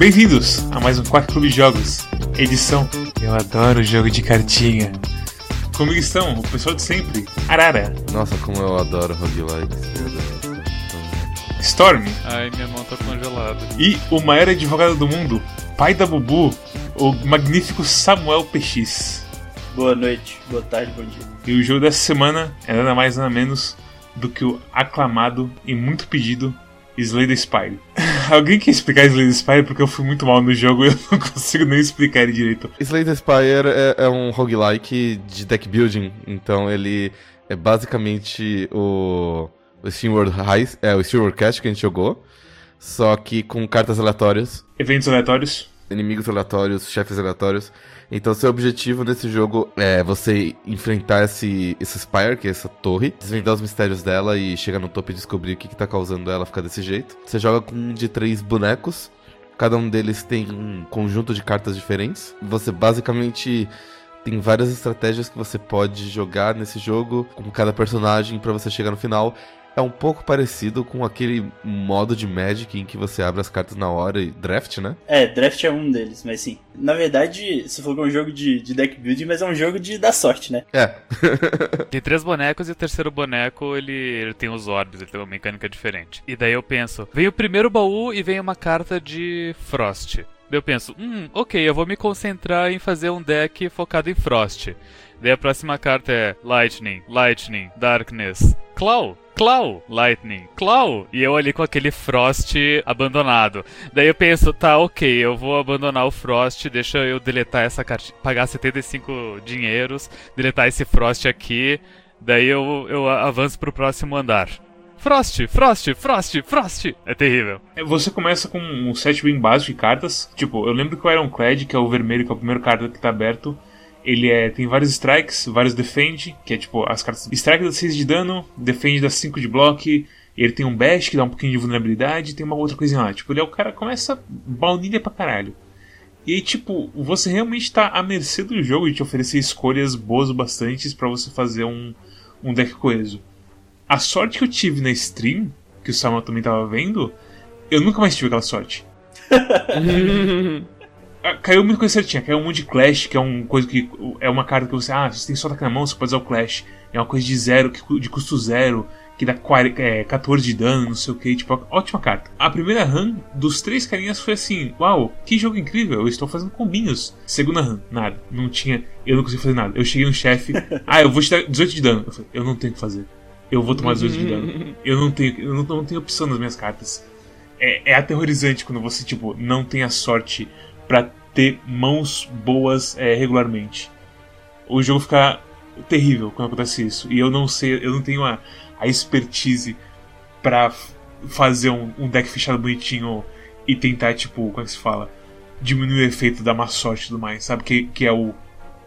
Bem-vindos a mais um Quarto Clube de Jogos, edição Eu adoro jogo de cartinha. Comigo estão o pessoal de sempre, Arara, Nossa, como eu adoro roguelikes. meu Deus. Storm Ai, minha mão tá congelada. e o maior advogado do mundo, pai da Bubu, o magnífico Samuel PX. Boa noite, boa tarde, bom dia. E o jogo dessa semana é nada mais nada menos do que o aclamado e muito pedido Slay the Spire. Alguém quer explicar Slay the Spire? Porque eu fui muito mal no jogo e eu não consigo nem explicar ele direito. Slay the Spire é, é um roguelike de deck building, então ele é basicamente o, o SteamWorld High, é o SteamWorld Cast que a gente jogou, só que com cartas aleatórias, Eventos aleatórios. Inimigos aleatórios, chefes aleatórios. Então seu objetivo nesse jogo é você enfrentar esse, esse Spire, que é essa torre, desvendar os mistérios dela e chegar no topo e descobrir o que, que tá causando ela ficar desse jeito. Você joga com um de três bonecos, cada um deles tem um conjunto de cartas diferentes. Você basicamente tem várias estratégias que você pode jogar nesse jogo com cada personagem pra você chegar no final. É um pouco parecido com aquele modo de Magic em que você abre as cartas na hora e draft, né? É, draft é um deles, mas sim. Na verdade, que é um jogo de, de deck building, mas é um jogo de dar sorte, né? É. Tem três bonecos e o terceiro boneco ele, ele tem os orbes, ele tem uma mecânica diferente. E daí eu penso, vem o primeiro baú e vem uma carta de Frost. Daí eu penso, hum, ok, eu vou me concentrar em fazer um deck focado em Frost. Daí a próxima carta é Lightning, Lightning, Darkness, Claw, Claw, Lightning, Claw. E eu ali com aquele Frost abandonado. Daí eu penso, tá, ok, eu vou abandonar o Frost, deixa eu deletar essa carta, pagar 75 dinheiros, deletar esse Frost aqui, daí eu, eu avanço pro próximo andar. Frost, Frost, Frost, Frost! É terrível. É, Você começa com um set bem básico de cartas. Tipo, eu lembro que o Ironclad, que é o vermelho, que é o primeiro carta que tá aberto, ele é, tem vários strikes, vários defend, que é tipo as cartas. Strike dá 6 de dano, defend dá 5 de bloco. Ele tem um bash que dá um pouquinho de vulnerabilidade, tem uma outra coisinha lá. Tipo, ele é o cara começa baunilha pra caralho. E aí, tipo, você realmente tá à mercê do jogo de te oferecer escolhas boas o bastantes pra você fazer um, um deck coeso. A sorte que eu tive na stream, que o Samuel também tava vendo, eu nunca mais tive aquela sorte. Ah, Caiu muita coisa certinha, caiu um monte de Clash, que é um coisa que é uma carta que você, ah, você tem só ataque na mão, você pode usar o Clash. É uma coisa de zero, de custo zero, que dá 40, é, 14 de dano, não sei o que, tipo, ótima carta. A primeira run dos três carinhas foi assim, uau, que jogo incrível, eu estou fazendo combinhos. Segunda run, nada, não tinha, eu não consegui fazer nada. Eu cheguei no chefe, ah, eu vou te dar 18 de dano. Eu falei, eu não tenho o que fazer. Eu vou tomar 18 de dano. Eu não tenho, eu não, não tenho opção nas minhas cartas. É, é aterrorizante quando você, tipo, não tem a sorte pra ter mãos boas é, regularmente. O jogo fica terrível quando acontece isso. E eu não sei, eu não tenho a, a expertise pra f- fazer um, um deck fechado bonitinho e tentar, tipo, como é que se fala? Diminuir o efeito da má sorte e tudo mais, sabe? Que, que é o,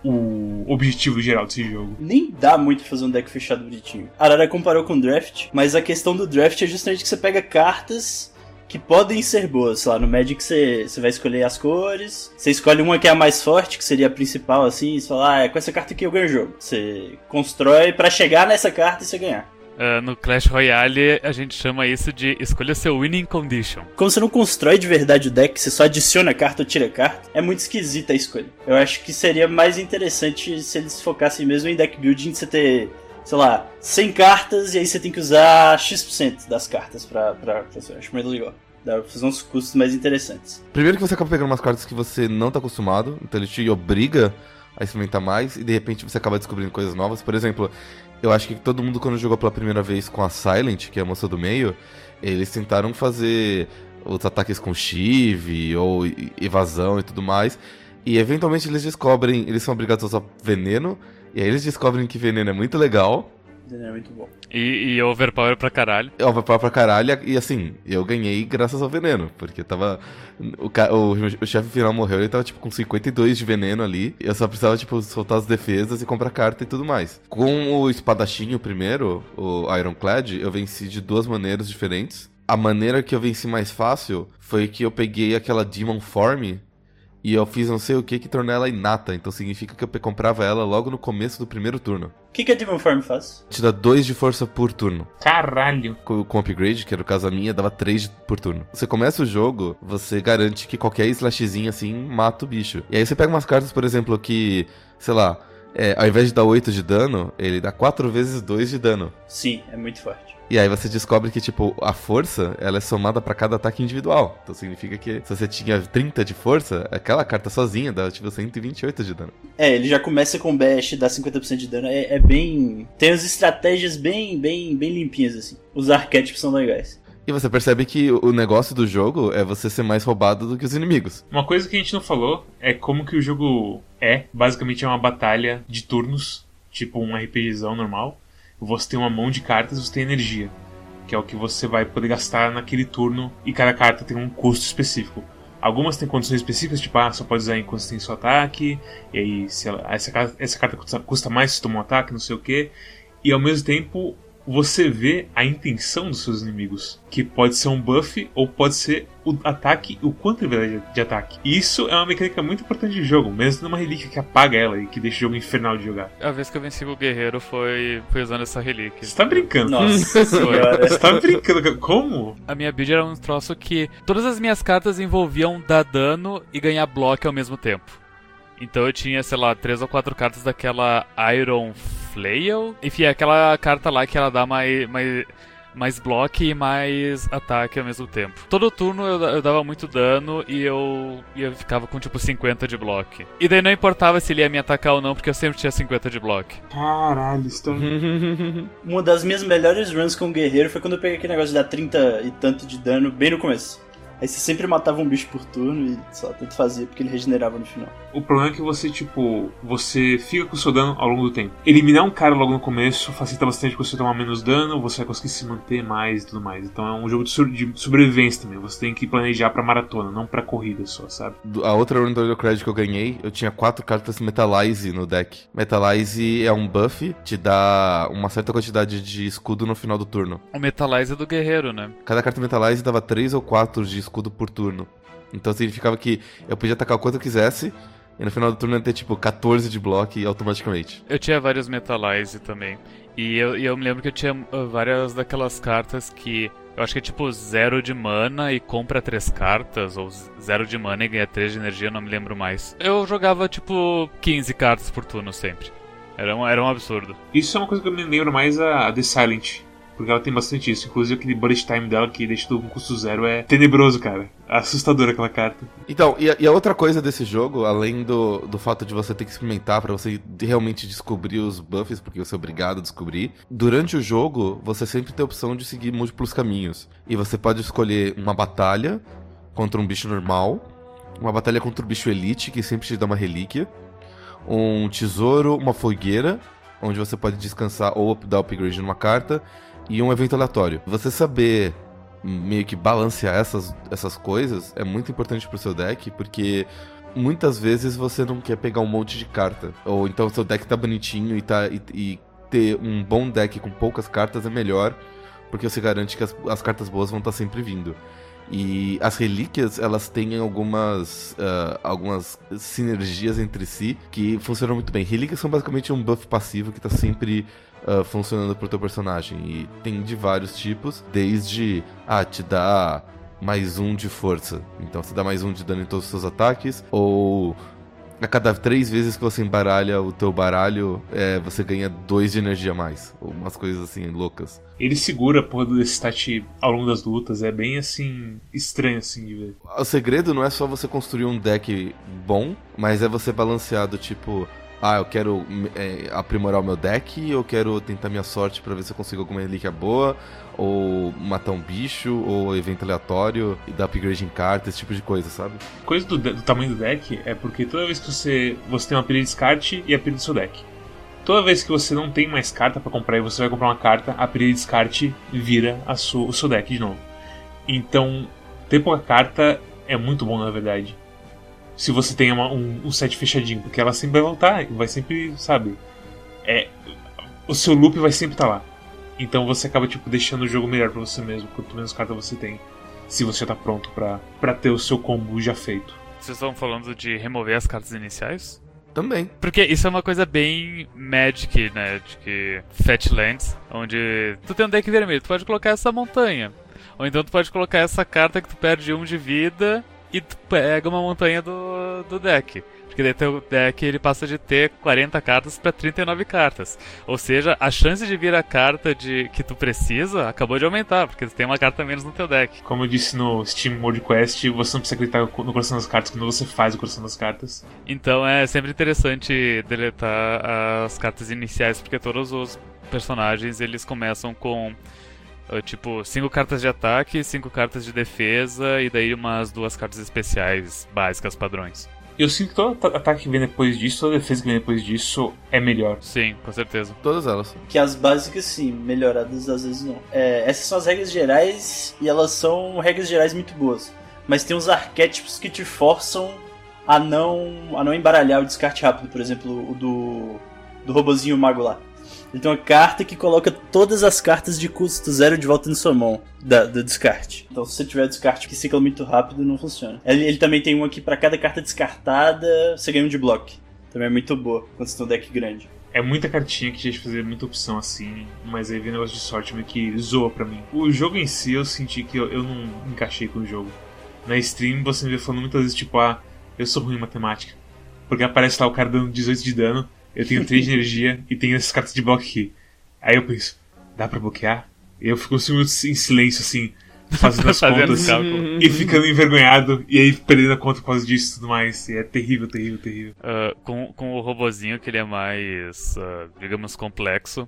o objetivo geral desse jogo. Nem dá muito fazer um deck fechado bonitinho. Arara comparou com draft, mas a questão do draft é justamente que você pega cartas que podem ser boas. Sei lá, no Magic você, vai escolher as cores, você escolhe uma que é a mais forte, que seria a principal, assim, e você fala, ah, é com essa carta que eu ganho o jogo. Você constrói pra chegar nessa carta e você ganhar. Ah, no Clash Royale a gente chama isso de escolha seu winning condition. Como você não constrói de verdade o deck, você só adiciona carta ou tira carta, é muito esquisita a escolha. Eu acho que seria mais interessante se eles focassem mesmo em deck building, você ter, sei lá, 100 cartas e aí você tem que usar X% das cartas pra, pra. Eu acho muito legal. Dá pra fazer uns custos mais interessantes. Primeiro que você acaba pegando umas cartas que você não tá acostumado, então ele te obriga a experimentar mais, e de repente você acaba descobrindo coisas novas. Por exemplo, eu acho que todo mundo quando jogou pela primeira vez com a Silent, que é a moça do meio, eles tentaram fazer os ataques com Shiv ou evasão e tudo mais. E eventualmente eles descobrem, eles são obrigados a usar veneno, e aí eles descobrem que veneno é muito legal. É muito bom. E, e overpower pra caralho. É overpower pra caralho, e assim, eu ganhei graças ao veneno, porque tava. O, o, o chefe final morreu, ele tava tipo com 52 de veneno ali, e eu só precisava, tipo, soltar as defesas e comprar carta e tudo mais. Com o espadachim, o primeiro, o Ironclad, eu venci de duas maneiras diferentes. A maneira que eu venci mais fácil foi que eu peguei aquela Demon Form E eu fiz não sei o que que tornou ela inata, então significa que eu comprava ela logo no começo do primeiro turno. O que, que a Demon Form faz? Te dá 2 de força por turno. Caralho. Com, com upgrade, que era o caso a minha, dava 3 por turno. Você começa o jogo, você garante que qualquer slashzinho assim mata o bicho. E aí você pega umas cartas, por exemplo, que, sei lá, é, ao invés de dar 8 de dano, ele dá 4 vezes 2 de dano. Sim, é muito forte. E aí você descobre que, tipo, a força, ela é somada pra cada ataque individual. Então significa que se você tinha 30 de força, aquela carta sozinha dá, tipo, 128 de dano. É, ele já começa com Bash, dá 50% de dano. É, é bem... Tem as estratégias bem, bem, bem limpinhas, assim. Os arquétipos são legais. E você percebe que o negócio do jogo é você ser mais roubado do que os inimigos. Uma coisa que a gente não falou é como que o jogo é. Basicamente é uma batalha de turnos, tipo um RPGzão normal. Você tem uma mão de cartas, você tem energia, que é o que você vai poder gastar naquele turno e cada carta tem um custo específico. Algumas têm condições específicas, tipo, ah, só pode usar enquanto você tem seu ataque, e aí se ela, essa, essa carta custa, custa mais se toma um ataque, não sei o que. E ao mesmo tempo, você vê a intenção dos seus inimigos, que pode ser um buff ou pode ser o ataque, o quanto ele vai de ataque. E isso é uma mecânica muito importante de jogo, mesmo numa relíquia que apaga ela e que deixa o jogo infernal de jogar. A vez que eu venci o guerreiro foi, foi usando essa relíquia. Você tá brincando? Nossa senhora. Você tá brincando? Como? A minha build era um troço que todas as minhas cartas envolviam dar dano e ganhar bloco ao mesmo tempo. Então eu tinha, sei lá, três ou quatro cartas daquela Iron Flail. Enfim, aquela carta lá que ela dá mais, mais, mais bloco e mais ataque ao mesmo tempo. Todo turno eu, eu dava muito dano e eu, e eu ficava com tipo 50 de bloco. E daí não importava se ele ia me atacar ou não, porque eu sempre tinha 50 de bloco. Caralho, isso tá... Uma das minhas melhores runs com o guerreiro foi quando eu peguei aquele negócio de dar 30 e tanto de dano bem no começo. Aí você sempre matava um bicho por turno e só tanto fazia porque ele regenerava no final. O problema é que você, tipo, você fica com o seu dano ao longo do tempo. Eliminar um cara logo no começo facilita bastante você tomar menos dano, você vai conseguir se manter mais e tudo mais. Então é um jogo de, sobrevivência também. Você tem que planejar pra maratona, não pra corrida só, sabe? A outra run do Credit que eu ganhei, eu tinha quatro cartas Metalize no deck. Metalize é um buff, te dá uma certa quantidade de escudo no final do turno. O Metalize é do guerreiro, né? Cada carta Metalize dava 3 ou 4 de escudo por turno. Então significava que eu podia atacar o quanto eu quisesse, e no final do turno eu ia ter tipo 14 de bloco automaticamente. Eu tinha vários Metalize também. E eu, e eu me lembro que eu tinha uh, várias daquelas cartas que. Eu acho que é tipo zero de mana e compra três cartas, ou zero de mana e ganha três de energia, não me lembro mais. Eu jogava tipo 15 cartas por turno sempre. Era um, era um absurdo. Isso é uma coisa que eu me lembro mais a, a The Silent. Porque ela tem bastante isso. Inclusive aquele bullet time dela que deixa tudo custo zero é tenebroso, cara. Assustador aquela carta. Então, e a, e a outra coisa desse jogo, além do, do fato de você ter que experimentar pra você realmente descobrir os buffs, porque você é obrigado a descobrir, durante o jogo você sempre tem a opção de seguir múltiplos caminhos. E você pode escolher uma batalha contra um bicho normal, uma batalha contra o bicho elite, que sempre te dá uma relíquia, um tesouro, uma fogueira, onde você pode descansar ou dar upgrade numa carta, e um evento aleatório. Você saber meio que balancear essas, essas coisas é muito importante pro seu deck, porque muitas vezes você não quer pegar um monte de carta. Ou então seu deck tá bonitinho e, tá, e, e ter um bom deck com poucas cartas é melhor, porque você garante que as, as cartas boas vão estar sempre vindo. E as relíquias, elas têm algumas, ah, algumas sinergias entre si que funcionam muito bem. Relíquias são basicamente um buff passivo que tá sempre ah, funcionando pro teu personagem. E tem de vários tipos, desde, ah, te dá mais um de força. Então você dá mais um de dano em todos os seus ataques. Ou a cada três vezes que você embaralha o teu baralho, é, você ganha dois de energia a mais. Umas coisas assim, loucas. Ele segura a porra desse stat ao longo das lutas. É bem assim. estranho assim de ver. O segredo não é só você construir um deck bom, mas é você balancear do tipo, ah, eu quero é, aprimorar o meu deck, eu quero tentar minha sorte pra ver se eu consigo alguma relíquia boa, ou matar um bicho, ou evento aleatório, e dar upgrade em carta, esse tipo de coisa, sabe? Coisa do, do tamanho do deck é porque toda vez que você. você tem uma pilha de descarte e a pilha do seu deck. Toda vez que você não tem mais carta pra comprar e você vai comprar uma carta, a pilha de descarte vira sua, o seu deck de novo. Então, ter pouca carta é muito bom na verdade. Se você tem uma- um, um set fechadinho, porque ela sempre vai voltar e vai sempre, sabe? É. O seu loop vai sempre estar lá. Então você acaba tipo deixando o jogo melhor pra você mesmo, quanto menos carta você tem. Se você já tá pronto pra, pra ter o seu combo já feito. Vocês estão falando de remover as cartas iniciais? Também. Porque isso é uma coisa bem Magic, né? De que Fatlands, onde tu tem um deck vermelho, tu pode colocar essa montanha. Ou então tu pode colocar essa carta que tu perde um de vida e pega uma montanha do, do deck. Porque daí teu deck ele passa de ter 40 cartas para 39 cartas. Ou seja, a chance de vir a carta de que tu precisa acabou de aumentar, porque tu tem uma carta menos no teu deck. Como eu disse no Steam World Quest, você não precisa acreditar no coração das cartas quando você faz o coração das cartas. Então é sempre interessante deletar as cartas iniciais, porque todos os personagens eles começam com tipo, cinco cartas de ataque, cinco cartas de defesa e daí umas duas cartas especiais básicas padrões. Eu sinto que todo ataque que vem depois disso, toda defesa que vem depois disso é melhor. Sim, com certeza. Todas elas. Que as básicas, sim, melhoradas às vezes não. É, essas são as regras gerais e elas são regras gerais muito boas. Mas tem uns arquétipos que te forçam a não, a não embaralhar o descarte rápido. Por exemplo, o do, do robozinho mago lá. Ele tem uma carta que coloca todas as cartas de custo zero de volta na sua mão, da, do descarte. Então, se você tiver descarte que cicla muito rápido, não funciona. Ele, ele também tem um aqui para cada carta descartada, você ganha um de bloco. Também é muito boa quando você tem um deck grande. É muita cartinha que tinha que fazer muita opção assim, mas aí vem um negócio de sorte meio que zoa pra mim. O jogo em si eu senti que eu, eu não encaixei com o jogo. Na stream você me vê falando muitas vezes tipo, ah, eu sou ruim em matemática. Porque aparece lá o cara dando 18 de dano, eu tenho 3 de energia e tenho essas cartas de bloco aqui. Aí eu penso, dá pra bloquear? E eu fico uns minutos em silêncio, assim, fazendo as Fazendo contas e ficando envergonhado, e aí perdendo a conta por causa disso e tudo mais. E é terrível, terrível, terrível. Uh, com, com o robozinho que ele é mais, uh, digamos, complexo,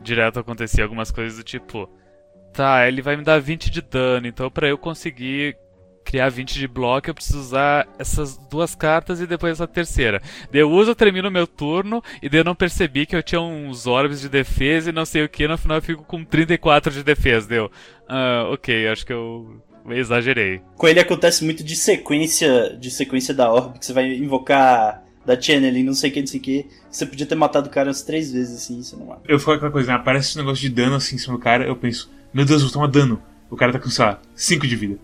direto acontecia algumas coisas do tipo, tá, ele vai me dar 20 de dano, então pra eu conseguir criar 20 de bloco, eu preciso usar essas duas cartas e depois essa terceira. Daí eu uso, eu termino meu turno, e daí eu não percebi que eu tinha uns orbes de defesa e não sei o que, no final eu fico com 34 de defesa, deu. Ah, ok, acho que eu exagerei. Com ele acontece muito de sequência, de sequência da orb, que você vai invocar da channeling, não sei o que, não sei o que. Você podia ter matado o cara umas três vezes assim, você não mata. Eu falo aquela coisa, né? Aparece esse negócio de dano assim em cima do cara, eu penso, meu Deus, vou tomar dano. O cara tá com, sei lá, 5 de vida.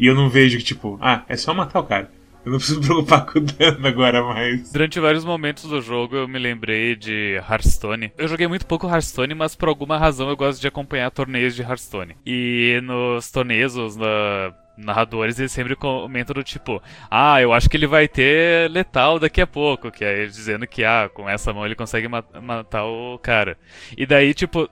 E eu não vejo que, tipo, ah, é só matar o cara. Eu não preciso me preocupar com o dano agora mais. Durante vários momentos do jogo eu me lembrei de Hearthstone. Eu joguei muito pouco Hearthstone, mas por alguma razão eu gosto de acompanhar torneios de Hearthstone. E nos torneios, os na- narradores, eles sempre comentam do tipo: Ah, eu acho que ele vai ter letal daqui a pouco. Que é eles dizendo que, ah, com essa mão ele consegue ma- matar o cara. E daí, tipo.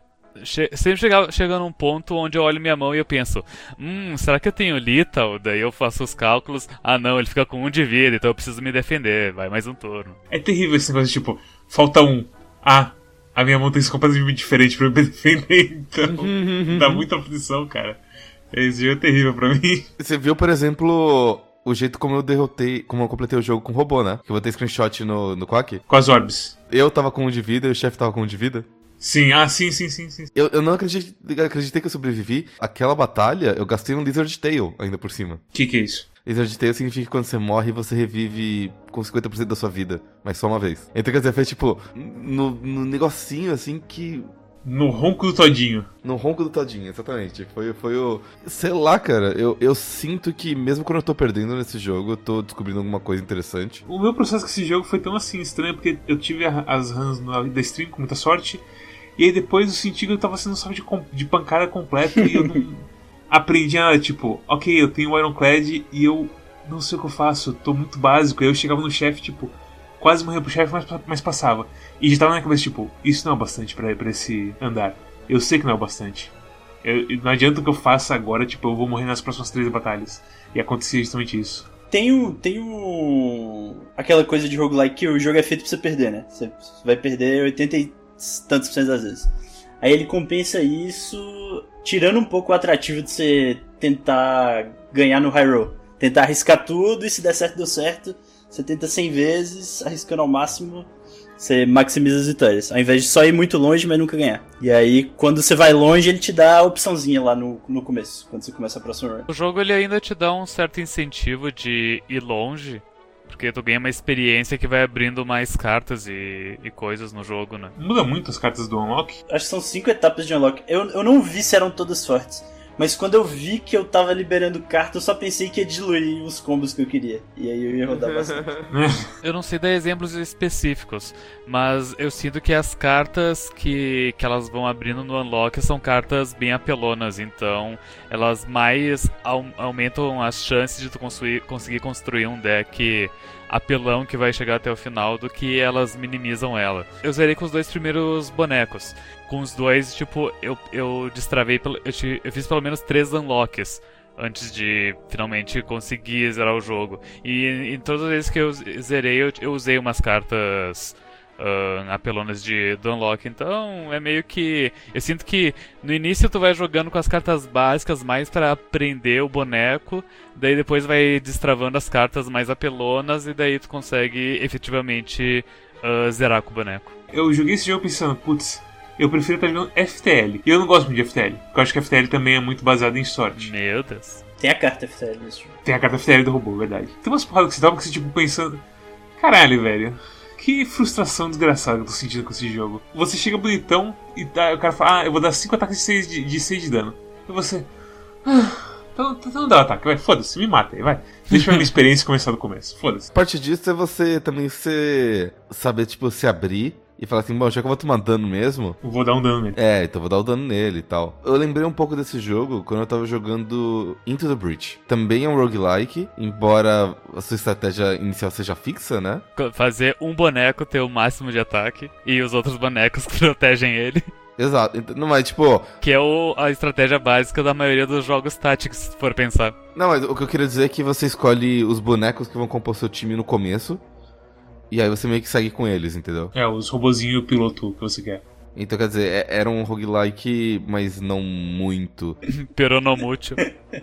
Che- sempre chega, chega num ponto onde eu olho minha mão e eu penso, hum, será que eu tenho Lethal? Daí eu faço os cálculos, ah não, ele fica com um de vida, então eu preciso me defender, vai mais um turno. É terrível esse negócio tipo, falta um. Ah, a minha mão tem isso completamente diferente pra eu me defender, então. dá muita aflição, cara. Esse jogo é terrível pra mim. Você viu, por exemplo, o jeito como eu derrotei, como eu completei o jogo com robô, né? Que eu botei screenshot no, no Quack. Com as orbes. Eu tava com um de vida e o chefe tava com um de vida. Sim, ah, sim, sim, sim, sim. Eu, eu não acreditei, acreditei que eu sobrevivi. Aquela batalha, eu gastei um Lizard Tail ainda por cima. O que, que é isso? Lizard Tail significa que quando você morre, você revive com 50% da sua vida, mas só uma vez. Então, quer dizer, foi tipo, no, no negocinho assim que No ronco do todinho. No ronco do todinho, exatamente. Foi, foi o. Sei lá, cara. Eu, eu sinto que, mesmo quando eu tô perdendo nesse jogo, eu tô descobrindo alguma coisa interessante. O meu processo com esse jogo foi tão assim estranho, porque eu tive as runs da stream com muita sorte, e aí depois eu senti que eu tava sendo só de, de pancada completa e eu não aprendi nada. Tipo, ok, eu tenho o Ironclad e eu não sei o que eu faço, eu tô muito básico. Aí eu chegava no chefe, tipo, quase morria pro chefe, mas, mas passava. E já tava na minha cabeça, tipo, isso não é bastante pra, pra esse andar. Eu sei que não é o bastante. Eu- não adianta o que eu faça agora, tipo, eu vou morrer nas próximas três batalhas. E acontecia justamente isso. Tem o. Tem o. aquela coisa de roguelike que o jogo é feito pra você perder, né? Você vai perder 80 e tantos por cento das vezes. Aí ele compensa isso tirando um pouco o atrativo de você tentar ganhar no high roll. Tentar arriscar tudo e se der certo, deu certo. Você tenta 100 vezes, arriscando ao máximo, você maximiza as vitórias. Ao invés de só ir muito longe, mas nunca ganhar. E aí, quando você vai longe, ele te dá a opçãozinha lá no, no começo, quando você começa a próxima run. O jogo ele ainda te dá um certo incentivo de ir longe, porque tu ganha uma experiência que vai abrindo mais cartas e, e coisas no jogo, né? Muda muito as cartas do Unlock. Acho que são cinco etapas de unlock. Eu, eu não vi se eram todas fortes. Mas quando eu vi que eu tava liberando carta, eu só pensei que ia diluir os combos que eu queria. E aí eu ia rodar bastante. Eu não sei dar exemplos específicos, mas eu sinto que as cartas que, que elas vão abrindo no Unlock são cartas bem apelonas, então elas mais au aumentam as chances de tu construir, conseguir construir um deck apelão que vai chegar até o final do que elas minimizam ela. Eu zerei com os dois primeiros bonecos. Com os dois, tipo, eu, eu destravei, eu, eu fiz pelo menos três unlocks antes de finalmente conseguir zerar o jogo. E em todas as vezes que eu zerei, eu, eu usei umas cartas uh, apelonas de do Unlock. Então é meio que. Eu sinto que no início tu vai jogando com as cartas básicas mais para aprender o boneco, daí depois vai destravando as cartas mais apelonas e daí tu consegue efetivamente uh, zerar com o boneco. Eu joguei esse jogo pensando, putz, eu prefiro estar jogando FTL. E eu não gosto muito de FTL, porque eu acho que FTL também é muito baseado em sorte. Meu Deus. Tem a carta FTL nesse jogo. Tem a carta FTL do robô, verdade. Tem umas porradas que você tava que você, tipo, pensando. Caralho, velho. Que frustração desgraçada que eu tô sentindo com esse jogo. Você chega bonitão e tá, o cara fala, ah, eu vou dar 5 ataques de 6 de, de, 6 de dano. E você. Ah, então, então não dá o ataque, vai, foda-se, me mata aí, vai. Deixa a minha experiência começar do começo, foda-se. Parte disso é você também ser, saber, tipo, se abrir e falar assim, bom, já que eu vou tomar dano mesmo. Vou dar um dano nele. É, então vou dar o dano nele e tal. Eu lembrei um pouco desse jogo quando eu tava jogando Into the Breach. Também é um roguelike, embora a sua estratégia inicial seja fixa, né? Fazer um boneco ter o máximo de ataque e os outros bonecos protegem ele. Exato, não, mas tipo. Que é o, a estratégia básica da maioria dos jogos táticos, se for pensar. Não, mas o que eu queria dizer é que você escolhe os bonecos que vão compor seu time no começo. E aí você meio que segue com eles, entendeu? É, os robozinhos piloto que você quer. Então, quer dizer, é, era um roguelike, mas não muito. Peronomútil.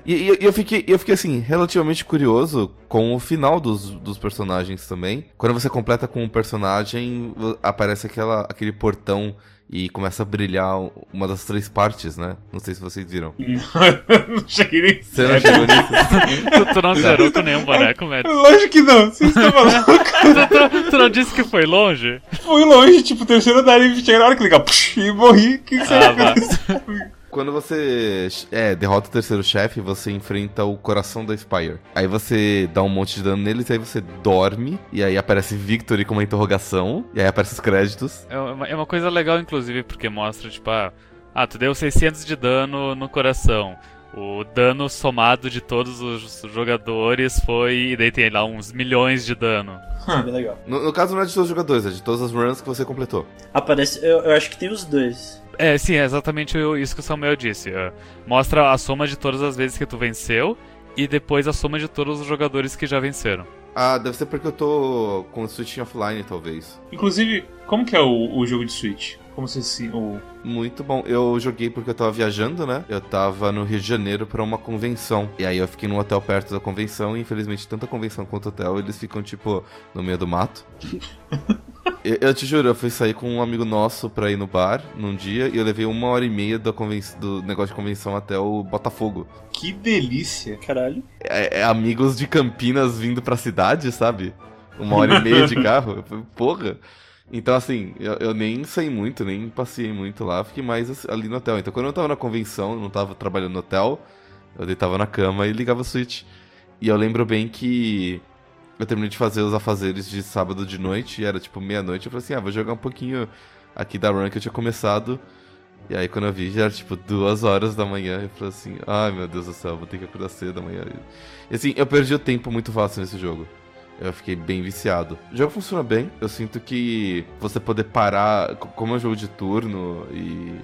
e, e, e, eu, fiquei, eu fiquei, assim, relativamente curioso com o final dos, dos personagens também. Quando você completa com um personagem, aparece aquela, aquele portão e começa a brilhar uma das três partes, né? Não sei se vocês viram. não cheguei nem Você não chegou nisso? tu, tu não zerou com nenhum boneco, Matt? Lógico que não, vocês estão falando. tu, tu, tu, não disse que foi longe? Fui longe, tipo, terceiro andar e cheguei na hora que ligar e morri. O que, que você ah, Quando você é, derrota o terceiro chefe, você enfrenta o coração da Spire. Aí você dá um monte de dano neles, aí você dorme, e aí aparece Victory com uma interrogação, e aí aparecem os créditos. É uma, é uma coisa legal, inclusive, porque mostra, tipo, ah, ah, tu deu 600 de dano no coração. O dano somado de todos os jogadores foi. E daí tem lá uns milhões de dano. Hum. No, no, caso não é de todos os jogadores, é de todas as runs que você completou. Aparece. Eu, eu acho que tem os dois. É, sim, é exatamente isso que o Samuel disse. Uh, mostra a soma de todas as vezes que tu venceu e depois a soma de todos os jogadores que já venceram. Ah, deve ser porque eu tô com o Switch offline, talvez. Inclusive, como que é o, o jogo de Switch? Como se. O... Muito bom. Eu joguei porque eu tava viajando, né? Eu tava no Rio de Janeiro para uma convenção. E aí eu fiquei num hotel perto da convenção. E infelizmente, tanto a convenção quanto o hotel, eles ficam, tipo, no meio do mato. eu, eu, te juro, eu fui sair com um amigo nosso pra ir no bar num dia. E eu levei uma hora e meia do, do negócio de convenção até o Botafogo. Que delícia! Caralho. É, é amigos de Campinas vindo pra cidade, sabe? Uma hora e meia de carro. Porra. Então, assim, eu, eu, nem saí muito, nem passei muito lá, fiquei mais ali no hotel. Então, quando eu tava na convenção, não tava trabalhando no hotel, eu deitava na cama e ligava o Switch. E eu lembro bem que eu terminei de fazer os afazeres de sábado de noite, e era tipo meia-noite, eu falei assim, ah, vou jogar um pouquinho aqui da run que eu tinha começado. E aí quando eu vi, já era tipo duas horas da manhã, eu falei assim, ai meu Deus do céu, vou ter que acordar cedo amanhã. E assim, eu perdi o tempo muito fácil nesse jogo. Eu fiquei bem viciado. O jogo funciona bem. Eu sinto que você poder parar, como é um jogo de turno e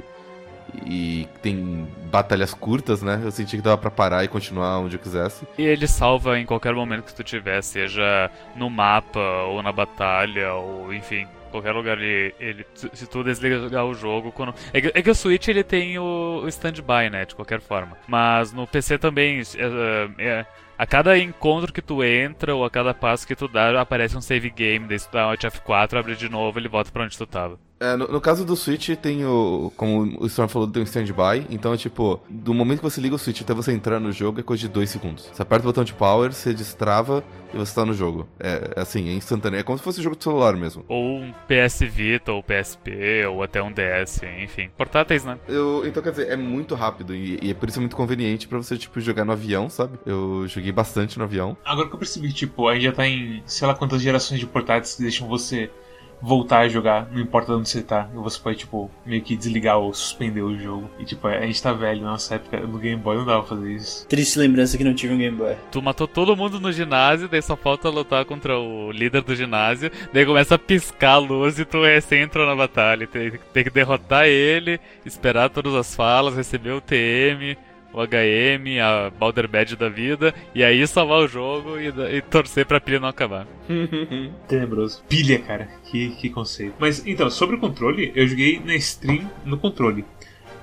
e tem batalhas curtas, né? Eu senti que dava para parar e continuar onde eu quisesse. E ele salva em qualquer momento que tu tiver, seja no mapa ou na batalha ou enfim, qualquer lugar ele, ele se tu desligar o jogo quando é que, é que o Switch ele tem o, standby, né, de qualquer forma. Mas no PC também é, é, a cada encontro que tu entra ou a cada passo que tu dá, aparece um save game, daí tu dá um F4, abre de novo, ele volta pra onde tu tava. É, no, no caso do Switch, tem o. Como o Storm falou, tem um stand-by. Então, tipo, do momento que você liga o Switch até você entrar no jogo é coisa de 2 segundos. Você aperta o botão de power, você destrava e você tá no jogo. É é assim, é instantâneo. É como se fosse um jogo de celular mesmo. Ou um PS Vita, ou PSP, ou até um DS, enfim. Portáteis, né? Eu, então, quer dizer, é muito rápido e, e é por isso muito conveniente pra você, tipo, jogar no avião, sabe? Eu joguei bastante no avião. Agora que eu percebi, tipo, a gente já tá em sei lá quantas gerações de portáteis que deixam você voltar a jogar, não importa onde você tá. E você pode, tipo, meio que desligar ou suspender o jogo. E, tipo, a gente tá velho, na nossa época no Game Boy não dava pra fazer isso. Triste lembrança que não tive um Game Boy. Tu matou todo mundo no ginásio, daí só falta lutar contra o líder do ginásio, daí começa a piscar a luz e tu recém entrou na batalha. Tem, tem que derrotar ele, esperar todas as falas, receber o TM, o HM, a Balder Badge da vida, e aí salvar o jogo e, e torcer pra pilha não acabar. Tenebroso. Pilha, cara. Que, que conceito. Mas, então, sobre o controle, eu joguei na stream no controle.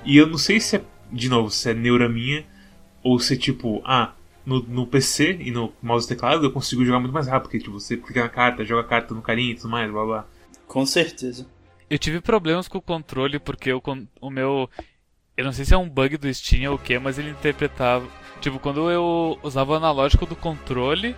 E eu não sei se é, de novo, se é neura minha, ou se é tipo, ah, no, no PC e no mouse e teclado eu consigo jogar muito mais rápido, porque tipo, você clica na carta, joga a carta no carinho e tudo mais, blá blá. Com certeza. Eu tive problemas com o controle porque o, con- o meu. Eu não sei se é um bug do Steam ou o que, mas ele interpretava. Tipo, quando eu usava o analógico do controle,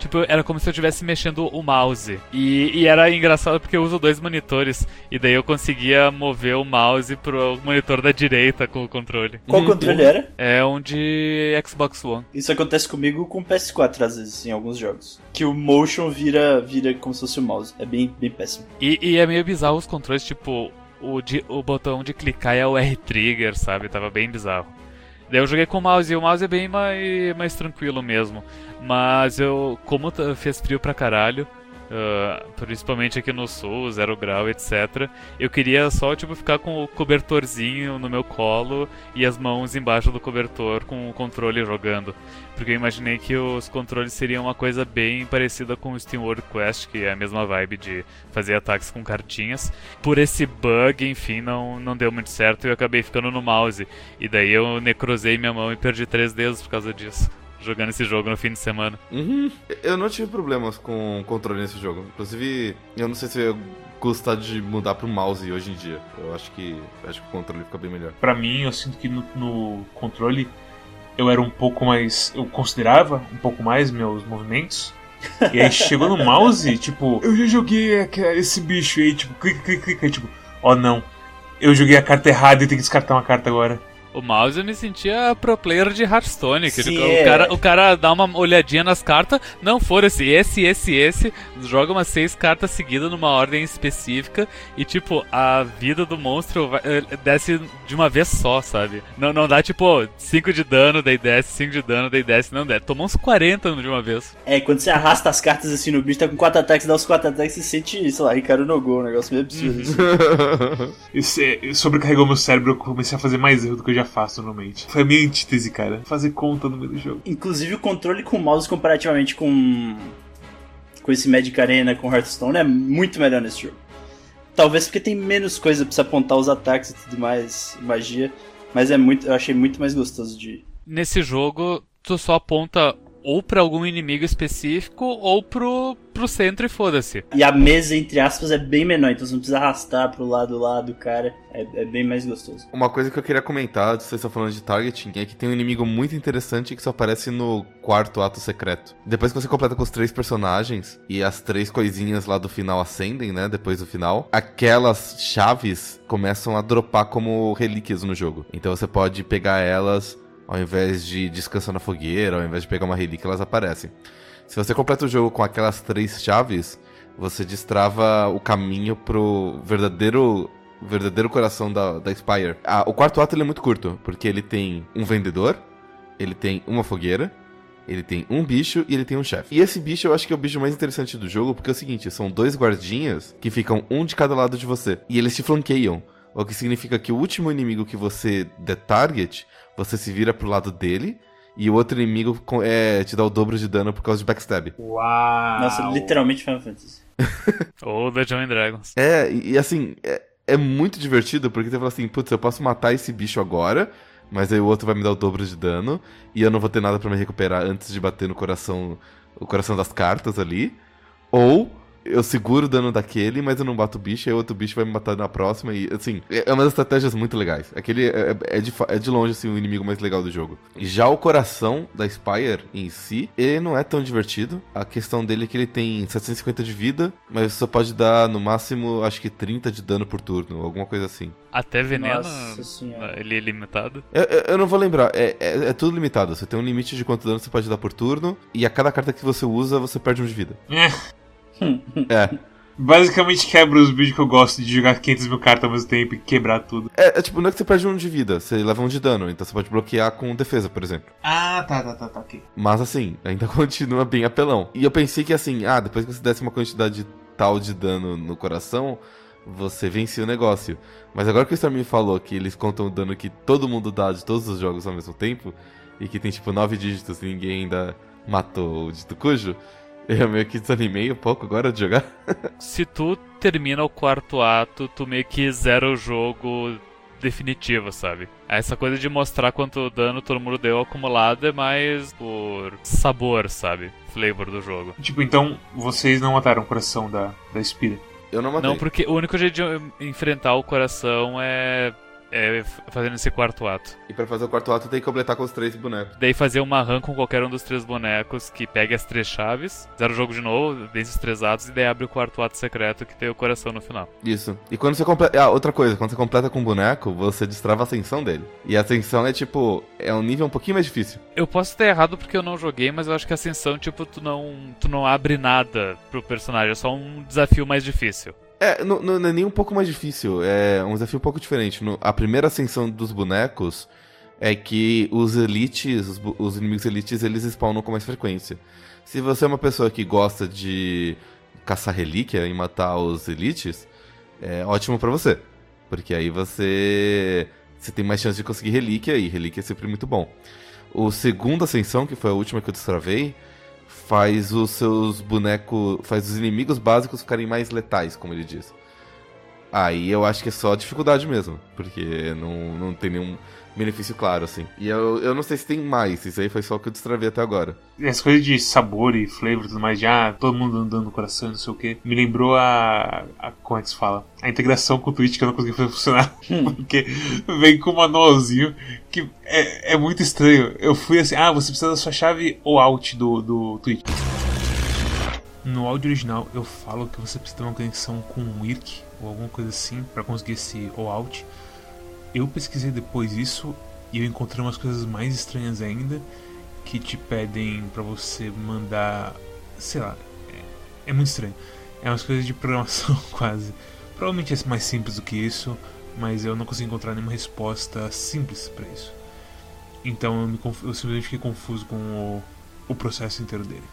tipo, era como se eu estivesse mexendo o mouse. E, e era engraçado porque eu uso dois monitores. E daí eu conseguia mover o mouse pro monitor da direita com o controle. Qual Uhum. controle era? É um de Xbox One. Isso acontece comigo com o PS4 às vezes, em alguns jogos. Que o motion vira, vira como se fosse o mouse. É bem, bem péssimo. E, e é meio bizarro os controles, tipo, o, de- o botão de clicar é o R-trigger, sabe? Tava bem bizarro. Daí eu joguei com o mouse e o mouse é bem mais, mais tranquilo mesmo. Mas eu, como fez frio pra caralho, ah, principalmente aqui no sul, zero grau, etc. Eu queria só, tipo, ficar com o cobertorzinho no meu colo e as mãos embaixo do cobertor com o controle jogando. Porque eu imaginei que os controles seriam uma coisa bem parecida com o SteamWorld Quest, que é a mesma vibe de fazer ataques com cartinhas. Por esse bug, enfim, não, não deu muito certo e eu acabei ficando no mouse. E daí eu necrosei minha mão e perdi três dedos por causa disso. Jogando esse jogo no fim de semana. Uhum. Eu não tive problemas com o controle nesse jogo. Inclusive, eu não sei se eu ia gostar de mudar pro mouse hoje em dia. Eu acho que acho que o controle fica bem melhor. Pra mim, eu sinto que no, no controle eu era um pouco mais. Eu considerava um pouco mais meus movimentos. E aí chegou no mouse, tipo, eu já joguei esse bicho aí, tipo, clica, clica, clica, tipo, ó não. Eu joguei a carta errada e tenho que descartar uma carta agora. O mouse eu me sentia pro player de Hearthstone. Que Sim, o, é. cara, o cara dá uma olhadinha nas cartas, não foda-se, esse, esse, esse, joga umas seis cartas seguidas numa ordem específica e, tipo, a vida do monstro vai- eh, desce de uma vez só, sabe? Não, não dá, tipo, 5 de dano, daí desce, 5 de dano, daí desce, não desce. Tomou uns 40 de uma vez. É, quando você arrasta as cartas assim no bicho, tá com quatro ataques, dá os quatro ataques, você sente, sei lá, Ricardo Nogô, um negócio meio absurdo. assim. Isso é- sobrecarregou meu cérebro, eu comecei a fazer mais erro do que eu já faço normalmente. Foi a minha antítese, cara. Fazer conta no meio do jogo. Inclusive o controle com o mouse comparativamente com com esse Magic Arena, com Hearthstone, é muito melhor nesse jogo. Talvez porque tem menos coisa pra você apontar os ataques e tudo mais, magia, mas é muito, eu achei muito mais gostoso de Nesse jogo, tu só aponta ou pra algum inimigo específico ou pro, pro centro e foda-se. E a mesa, entre aspas, é bem menor, então você não precisa arrastar pro lado lá do cara. É, é bem mais gostoso. Uma coisa que eu queria comentar, vocês estão falando de targeting, é que tem um inimigo muito interessante que só aparece no quarto ato secreto. Depois que você completa com os três personagens e as três coisinhas lá do final acendem, né? Depois do final, aquelas chaves começam a dropar como relíquias no jogo. Então você pode pegar elas ao invés de descansar na fogueira, ao invés de pegar uma relíquia, elas aparecem. Se você completa o jogo com aquelas três chaves, você destrava o caminho pro verdadeiro verdadeiro coração da, da Spire. Ah, o quarto ato ele é muito curto, porque ele tem um vendedor, ele tem uma fogueira, ele tem um bicho e ele tem um chefe. E esse bicho eu acho que é o bicho mais interessante do jogo, porque é o seguinte, são dois guardinhas que ficam um de cada lado de você. E eles te flanqueiam. O que significa que o último inimigo que você der target, você se vira pro lado dele, e o outro inimigo é, te dá o dobro de dano por causa de backstab. Uau! Nossa, literalmente Final Fantasy. Ou Dungeons and Dragons. É, e, e assim, é, é muito divertido, porque você fala assim, putz, eu posso matar esse bicho agora, mas aí o outro vai me dar o dobro de dano, e eu não vou ter nada pra me recuperar antes de bater no coração, o coração das cartas ali. Ou eu seguro o dano daquele, mas eu não bato o bicho, aí outro bicho vai me matar na próxima. E, assim, é uma das estratégias muito legais. Aquele é, é, de, é de longe, assim, o inimigo mais legal do jogo. Já o coração da Spire em si, ele não é tão divertido. A questão dele é que ele tem 750 de vida, mas você só pode dar, no máximo, acho que 30 de dano por turno, alguma coisa assim. Até veneno, ele é limitado. Eu, eu- eu não vou lembrar, é, é- é tudo limitado. Você tem um limite de quanto dano você pode dar por turno, e a cada carta que você usa, você perde um de vida. É, basicamente quebra os builds que eu gosto de jogar 500 mil cartas ao mesmo tempo e quebrar tudo. É, é tipo, não é que você perde um de vida, você leva um de dano, então você pode bloquear com defesa, por exemplo. Ah, tá, tá, tá, tá, ok. Mas assim, ainda continua bem apelão. E eu pensei que assim, ah, depois que você desse uma quantidade tal de dano no coração, você vencia o negócio. Mas agora que o Storm me falou que eles contam o dano que todo mundo dá de todos os jogos ao mesmo tempo, e que tem tipo nove dígitos e ninguém ainda matou o dito cujo, eu meio que desanimei um pouco agora de jogar. Se tu termina o quarto ato, tu meio que zera o jogo definitivo, sabe? Essa coisa de mostrar quanto dano todo mundo deu acumulado é mais por sabor, sabe? Flavor do jogo. Tipo, então vocês não mataram o coração da, da Spira. Eu não matei. Não, porque o único jeito de enfrentar o coração é, é fazendo esse quarto ato. E pra fazer o quarto ato tem que completar com os três bonecos. Daí fazer uma run com qualquer um dos três bonecos que pegue as três chaves, zera o jogo de novo, desses três atos, e daí abre o quarto ato secreto que tem o coração no final. Isso. E quando você completa. Ah, outra coisa, quando você completa com o boneco, você destrava a ascensão dele. E a ascensão é tipo. É um nível um pouquinho mais difícil. Eu posso estar errado porque eu não joguei, mas eu acho que a ascensão, tipo, tu não, tu não abre nada pro personagem, é só um desafio mais difícil. É, não, não- é nem um pouco mais difícil. É um desafio um pouco diferente. No- a primeira ascensão dos bonecos é que os elites, os, os inimigos elites, eles spawnam com mais frequência. Se você é uma pessoa que gosta de caçar relíquia e matar os elites, é ótimo pra você. Porque aí você, você tem mais chance de conseguir relíquia, e relíquia é sempre muito bom. O segundo ascensão, que foi a última que eu destravei, faz os seus bonecos. faz os inimigos básicos ficarem mais letais, como ele diz. Aí eu acho que é só dificuldade mesmo, porque não, não tem nenhum benefício claro, assim. E eu, eu não sei se tem mais, isso aí foi só o que eu destravei até agora. Essa coisa de sabor e flavor e tudo mais, de ah, todo mundo andando no coração e não sei o que, me lembrou a, a. Como é que se fala? A integração com o Twitch que eu não consegui fazer funcionar. porque vem com um manualzinho que é, é muito estranho. Eu fui assim, ah, você precisa da sua chave ou out do, do Twitch. No áudio original eu falo que você precisa ter uma conexão com o IRC ou alguma coisa assim para conseguir esse OAuth. Eu pesquisei depois isso e eu encontrei umas coisas mais estranhas ainda que te pedem pra você mandar, sei lá, é, é muito estranho. É umas coisas de programação quase. Provavelmente é mais simples do que isso, mas eu não consegui encontrar nenhuma resposta simples pra isso. Então eu, me eu simplesmente fiquei confuso com o, o processo inteiro dele.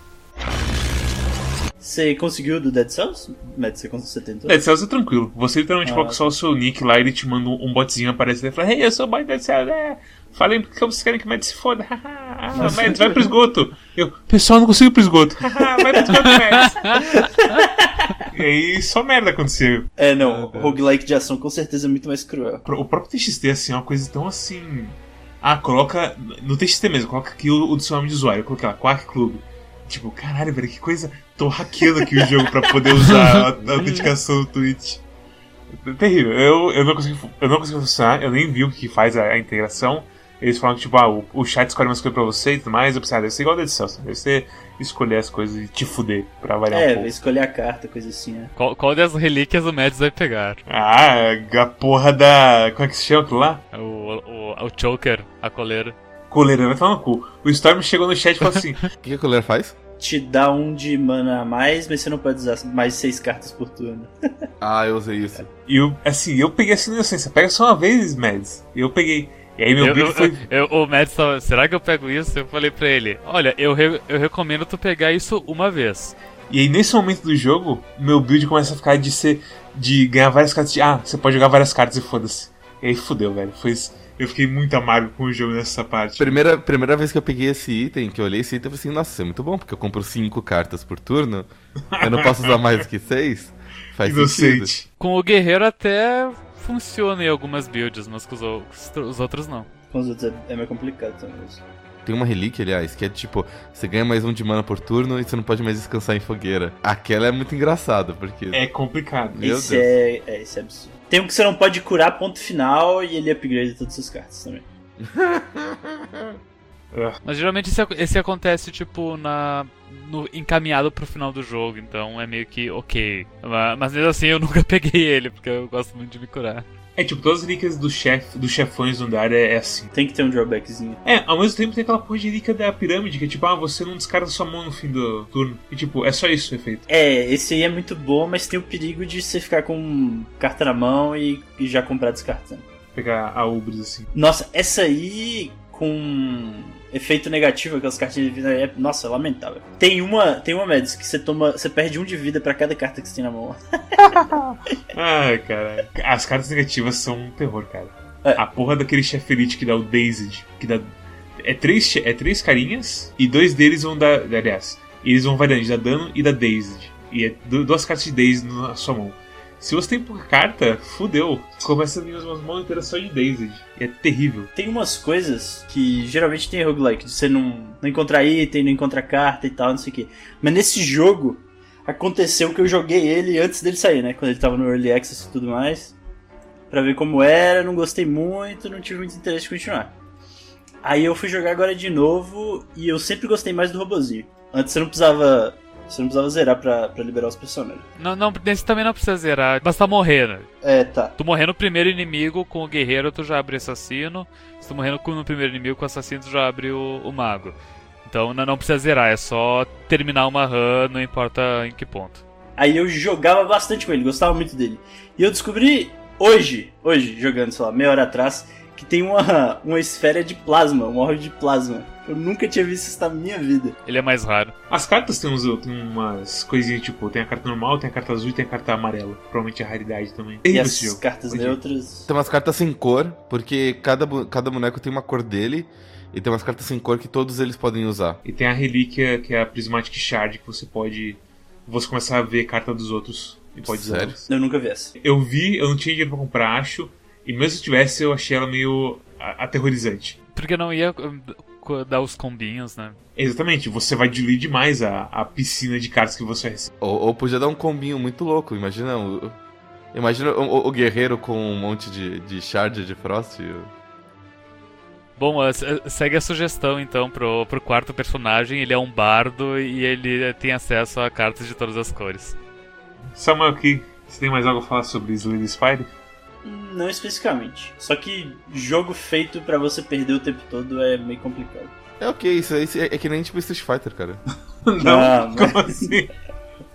Você conseguiu do Dead Cells? Matt, você, você tentou? Dead Cells é tranquilo. Você literalmente Ah. coloca só o seu nick lá e ele te manda um botzinho aparece e fala: Hey, eu sou o boy Dead Cells, é. Falei porque vocês querem que o Mads se foda. ah, Mads, vai pro esgoto. Eu, pessoal, não consigo ir pro esgoto. vai pro esgoto, Mads. e aí só merda aconteceu. É, não. roguelike de ação com certeza é muito mais cruel. O próprio TXT, assim, é uma coisa tão assim. Ah, coloca. No TXT mesmo, coloca aqui o, o do seu nome de usuário. Eu coloquei lá, Quark Club. Tipo, caralho, velho, que coisa. Tô hackeando aqui o jogo pra poder usar a, a autenticação do Twitch. É terrível. Eu, eu, não consegui, eu não consegui funcionar, eu nem vi o que faz a, a integração. Eles falam que, tipo, ah, o, o chat escolhe umas coisas pra você e tudo mais. Eu pensei, ah, deve ser igual Dead Cells. Deve ser escolher as coisas e te fuder pra variar um É, pouco. escolher a carta, coisa assim, né? Qual, qual das relíquias o Mads vai pegar? Ah, a porra da. Como é que se chama aquilo lá? O, o, o Choker, a coleira. Coleira, vai tomar no cu. O Storm chegou no chat e falou assim: O que, que a colher faz? Te dá um de mana a mais, mas você não pode usar mais seis cartas por turno. Ah, eu usei isso. E eu, assim, eu peguei assim, inocência, pega só uma vez, Mads. E eu peguei. E aí meu Eu, foi. eu- o Mads tava, será que eu pego isso? Eu falei pra ele, olha, eu, re- eu recomendo tu pegar isso uma vez. E aí nesse momento do jogo, meu build começa a ficar de ser. de ganhar várias cartas de. Ah, você pode jogar várias cartas e foda-se. E aí fudeu, velho. Foi, eu fiquei muito amargo com o jogo nessa parte. Primeira, primeira vez que eu peguei esse item, que eu olhei esse item, eu falei assim, nossa, isso é muito bom, porque eu compro cinco cartas por turno, eu não posso usar mais do que seis. Faz sentido. Inocente. Com o guerreiro até funciona em algumas builds, mas com os, ou- os outros não. Com os outros é, é mais complicado também. Tem uma relíquia, aliás, que é tipo, você ganha mais um de mana por turno e você não pode mais descansar em fogueira. Aquela é muito engraçada, porque. É complicado. Meu esse Deus. é, é, esse é absurdo. Tem um que você não pode curar, ponto final, e ele upgrade todas as cartas também. Mas geralmente esse, esse acontece, tipo, na. No, encaminhado pro final do jogo, então é meio que ok. Ma- Mas mesmo assim eu nunca peguei ele, porque eu gosto muito de me curar. É tipo, todas as relíquias do chef, dos chefões do Andar é, é assim. Tem que ter um drawbackzinho. É, ao mesmo tempo tem aquela porra de relíquia da pirâmide, que é tipo, ah, você não descarta sua mão no fim do turno. E tipo, é só isso o efeito. É, esse aí é muito bom, mas tem o perigo de você ficar com carta na mão e, e já comprar descartando. Pegar a Ubris assim. Nossa, essa aí com efeito negativo, aquelas cartinhas de vida, é, nossa, é lamentável. Tem uma, tem uma Mads que você toma, você perde um de vida pra cada carta que você tem na mão. Ai, cara. As cartas negativas são um terror, cara. É. A porra daquele chefe elite que dá o Dazed, que dá. É três, é três carinhas e dois deles vão dar. Aliás, eles vão variando de dar dano e da Dazed. E é du- duas cartas de Dazed na sua mão. Se você tem pouca carta, fudeu. Começa a vir umas mãos inteiras só de. E é terrível. Tem umas coisas que geralmente tem em roguelike, você não, não encontrar item, não encontrar carta e tal, não sei o que. Mas nesse jogo, aconteceu que eu joguei ele antes dele sair, né? Quando ele tava no Early Access e tudo mais. Pra ver como era, não gostei muito, não tive muito interesse de continuar. Aí eu fui jogar agora de novo e eu sempre gostei mais do robozinho. Antes você não precisava. Você não precisava zerar pra, pra liberar os personagens. Não, não, nesse também não precisa zerar, basta morrer, né? É, tá. Tu morrer no primeiro inimigo com o guerreiro, tu já abre assassino. Se tu morrer no, no primeiro inimigo com o assassino, tu já abre o, o mago. Então não, não precisa zerar, é só terminar uma run, não importa em que ponto. Aí eu jogava bastante com ele, gostava muito dele. E eu descobri hoje, hoje, jogando, sei lá, meia hora atrás, que tem uma, uma esfera de plasma, um orbe de plasma. Eu nunca tinha visto isso na minha vida. Ele é mais raro. As cartas tem, uns, tem umas coisinhas tipo, tem a carta normal, tem a carta azul e tem a carta amarela. Provavelmente é a raridade também. E Terrível as esse jogo. cartas neutras. Tem umas cartas sem cor, porque cada, cada boneco tem uma cor dele. E tem umas cartas sem cor que todos eles podem usar. E tem a relíquia que é a Prismatic Shard, que você pode. Você começar a ver carta dos outros e pode usar. Sério? Eu nunca vi essa. Eu vi, eu não tinha dinheiro pra comprar, acho. E mesmo se tivesse, eu achei ela meio aterrorizante. Porque não ia dar os combinhos, né? Exatamente, você vai diluir demais a, a piscina de cartas que você recebe. Ou, ou podia dar um combinho muito louco, imagina o. Imagina o, o- guerreiro com um monte de, de shard de Frost. e Bom, eh, se- segue a sugestão então pro, pro quarto personagem. Ele é um bardo e ele eh, tem acesso a cartas de todas as cores. Samuel, aqui, você tem mais algo a falar sobre Slade Spire? Não especificamente. Só que jogo feito pra você perder o tempo todo é meio complicado. É ok, isso, aí é, é que nem tipo Street Fighter, cara. Não, Ah, como mas- assim?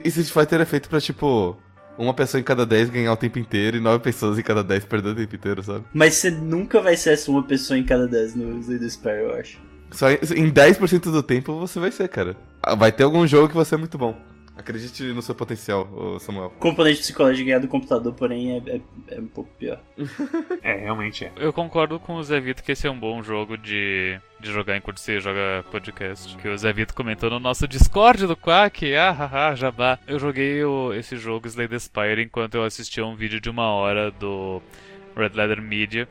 Street Fighter é feito pra, tipo, uma pessoa em cada 10 ganhar o tempo inteiro e nove pessoas em cada 10 perder o tempo inteiro, sabe? Mas você nunca vai ser essa uma pessoa em cada 10 no Slade Spire, eu acho. Só em, em 10% do tempo você vai ser, cara. Ah, Vai ter algum jogo que você é muito bom. Acredite no seu potencial, Samuel. Componente psicológico ganhar do computador, porém, é, é, é um pouco pior. É, realmente é. Eu concordo com o Zé Vito que esse é um bom jogo de, de jogar enquanto você joga podcast. Que o Zé Vito comentou no nosso Discord do Quack. Ah, haha, jabá. Eu joguei o- esse jogo Slay Spire enquanto eu assistia um vídeo de uma hora do Red Leather Media.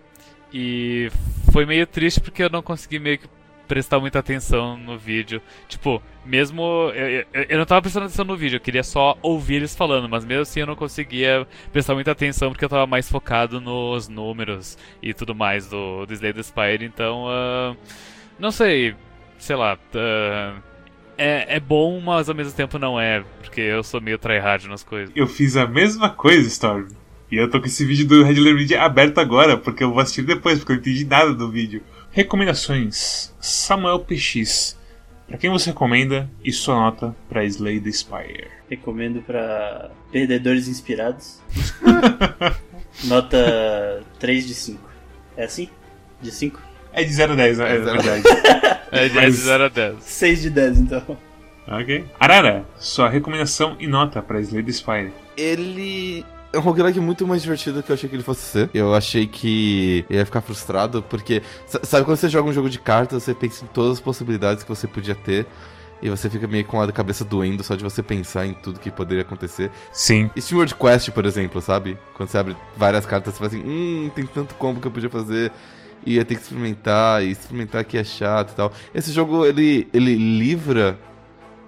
E foi meio triste porque eu não consegui meio que prestar muita atenção no vídeo. Tipo, mesmo. Eu, eu, eu não tava prestando atenção no vídeo, eu queria só ouvir eles falando, mas mesmo assim eu não conseguia prestar muita atenção porque eu tava mais focado nos números e tudo mais do, do Slay the Spire, então. ah, não sei, sei lá. ah, é, é bom, mas ao mesmo tempo não é, porque eu sou meio tryhard nas coisas. Eu fiz a mesma coisa, Storm. E eu tô com esse vídeo do Red Media aberto agora, porque eu vou assistir depois, porque eu não entendi nada do vídeo. Recomendações. Samuel PX. Pra quem você recomenda e sua nota pra Slay the Spire? Recomendo pra perdedores inspirados. Nota 3 de 5. É assim? De 5? É de 0 a 10, né? é zero a verdade. É de Mas- 0 a 10. 6 de 10, então. ok. Arara, sua recomendação e nota pra Slay the Spire. Ele é um roguelike muito mais divertido do que eu achei que ele fosse ser. Eu achei que eu ia ficar frustrado, porque. sa- Sabe quando você joga um jogo de cartas, você pensa em todas as possibilidades que você podia ter. E você fica meio com a cabeça doendo só de você pensar em tudo que poderia acontecer. Sim. Steamworld Quest, por exemplo, sabe? Quando você abre várias cartas, você fala assim, hum, tem tanto combo que eu podia fazer. e ia ter que experimentar, e experimentar que é chato e tal. Esse jogo, ele, ele livra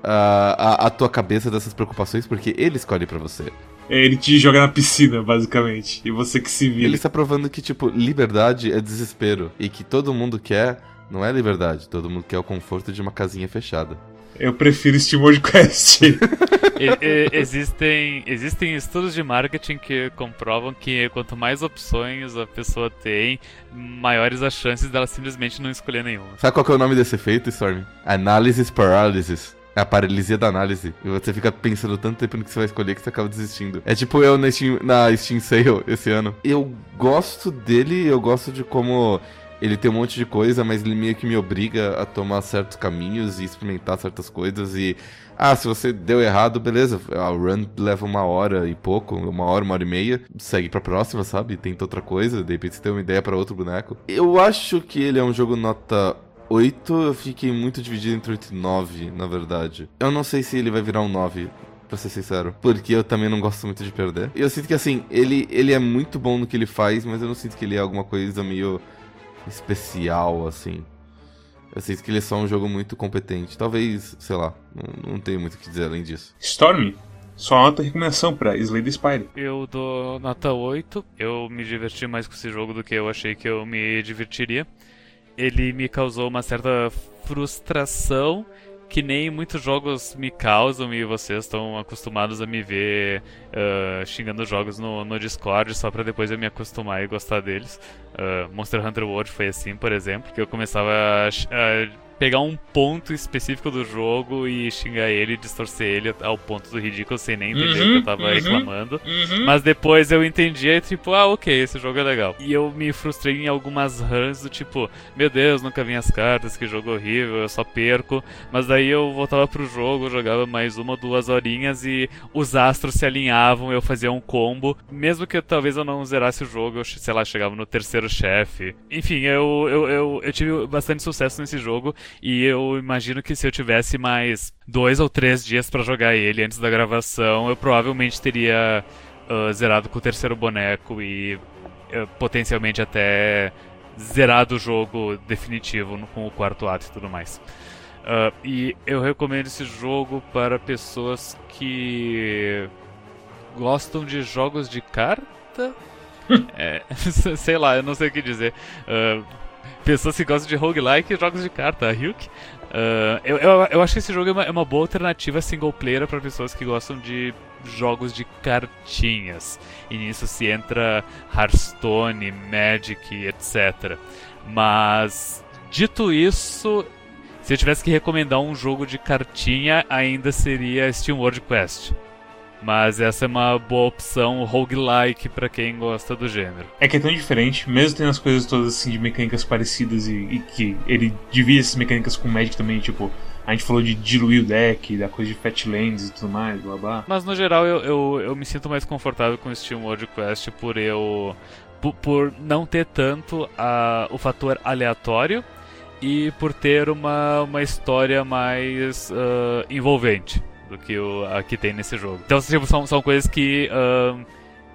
a, a, a tua cabeça dessas preocupações, porque ele escolhe para você. É, ele te joga na piscina, basicamente. E você que se vira. Ele está provando que, tipo, liberdade é desespero. E que todo mundo quer, não é liberdade, todo mundo quer o conforto de uma casinha fechada. Eu prefiro SteamWorld Quest. E- e- existem, existem estudos de marketing que comprovam que quanto mais opções a pessoa tem, maiores as chances dela simplesmente não escolher nenhuma. Sabe qual que é o nome desse efeito, Storm? Analysis paralysis. A paralisia da análise. E você fica pensando tanto tempo no que você vai escolher que você acaba desistindo. É tipo eu na Steam, na Steam Sale esse ano. Eu gosto dele, eu gosto de como ele tem um monte de coisa, mas ele meio que me obriga a tomar certos caminhos e experimentar certas coisas. E, ah, se você deu errado, beleza. A run leva uma hora e pouco, uma hora, uma hora e meia. Segue pra próxima, sabe? Tenta outra coisa, de repente você tem uma ideia pra outro boneco. Eu acho que ele é um jogo nota 8, eu fiquei muito dividido entre 8 e 9, na verdade. Eu não sei se ele vai virar um 9, pra ser sincero. Porque eu também não gosto muito de perder. E eu sinto que, assim, ele, ele é muito bom no que ele faz, mas eu não sinto que ele é alguma coisa meio especial, assim. Eu sinto que ele é só um jogo muito competente. Talvez, sei lá, não, não tenho muito o que dizer além disso. Storm, só nota recomendação pra Slay the Spire. Eu dou nota 8. Eu me diverti mais com esse jogo do que eu achei que eu me divertiria. Ele me causou uma certa frustração que nem muitos jogos me causam e vocês estão acostumados a me ver ah, xingando jogos no, no Discord só pra depois eu me acostumar e gostar deles. Ah, Monster Hunter World foi assim, por exemplo, que eu começava a, a pegar um ponto específico do jogo e xingar ele, distorcer ele ao ponto do ridículo sem nem entender o que eu tava uhum. reclamando. Mas depois eu entendia e tipo, ah, ok, esse jogo é legal. E eu me frustrei em algumas runs do tipo, meu Deus, nunca vi as cartas, que jogo horrível, eu só perco. Mas daí eu voltava pro jogo, jogava mais uma ou duas horinhas e os astros se alinhavam, eu fazia um combo. Mesmo que talvez eu não zerasse o jogo, eu, sei lá, chegava no terceiro chefe. Enfim, eu, eu, eu, eu tive bastante sucesso nesse jogo e eu imagino que se eu tivesse mais dois ou três dias pra jogar ele antes da gravação, eu provavelmente teria ah, zerado com o terceiro boneco e eh, potencialmente até zerado o jogo definitivo com o quarto ato e tudo mais. Ah, e eu recomendo esse jogo para pessoas que gostam de jogos de carta. É, sei lá, eu não sei o que dizer. Ah, pessoas que gostam de roguelike e jogos de carta, Ryuk. Ah, eu, eu, eu acho que esse jogo é uma, é uma boa alternativa single player para pessoas que gostam de jogos de cartinhas. E nisso se entra Hearthstone, Magic, etc. Mas, dito isso, se eu tivesse que recomendar um jogo de cartinha, ainda seria Steam World Quest. Mas essa é uma boa opção roguelike pra quem gosta do gênero. É que é tão diferente, mesmo tendo as coisas todas assim de mecânicas parecidas e, e que ele divide essas mecânicas com o Magic também, tipo, a gente falou de diluir o deck, da coisa de Fatlands e tudo mais, blá blá. Mas no geral eu, eu, eu me sinto mais confortável com o Steam World Quest por eu. Por, por não ter tanto a, o fator aleatório e por ter uma, uma história mais ah, envolvente do que o, a que tem nesse jogo. Então tipo, são, são coisas que.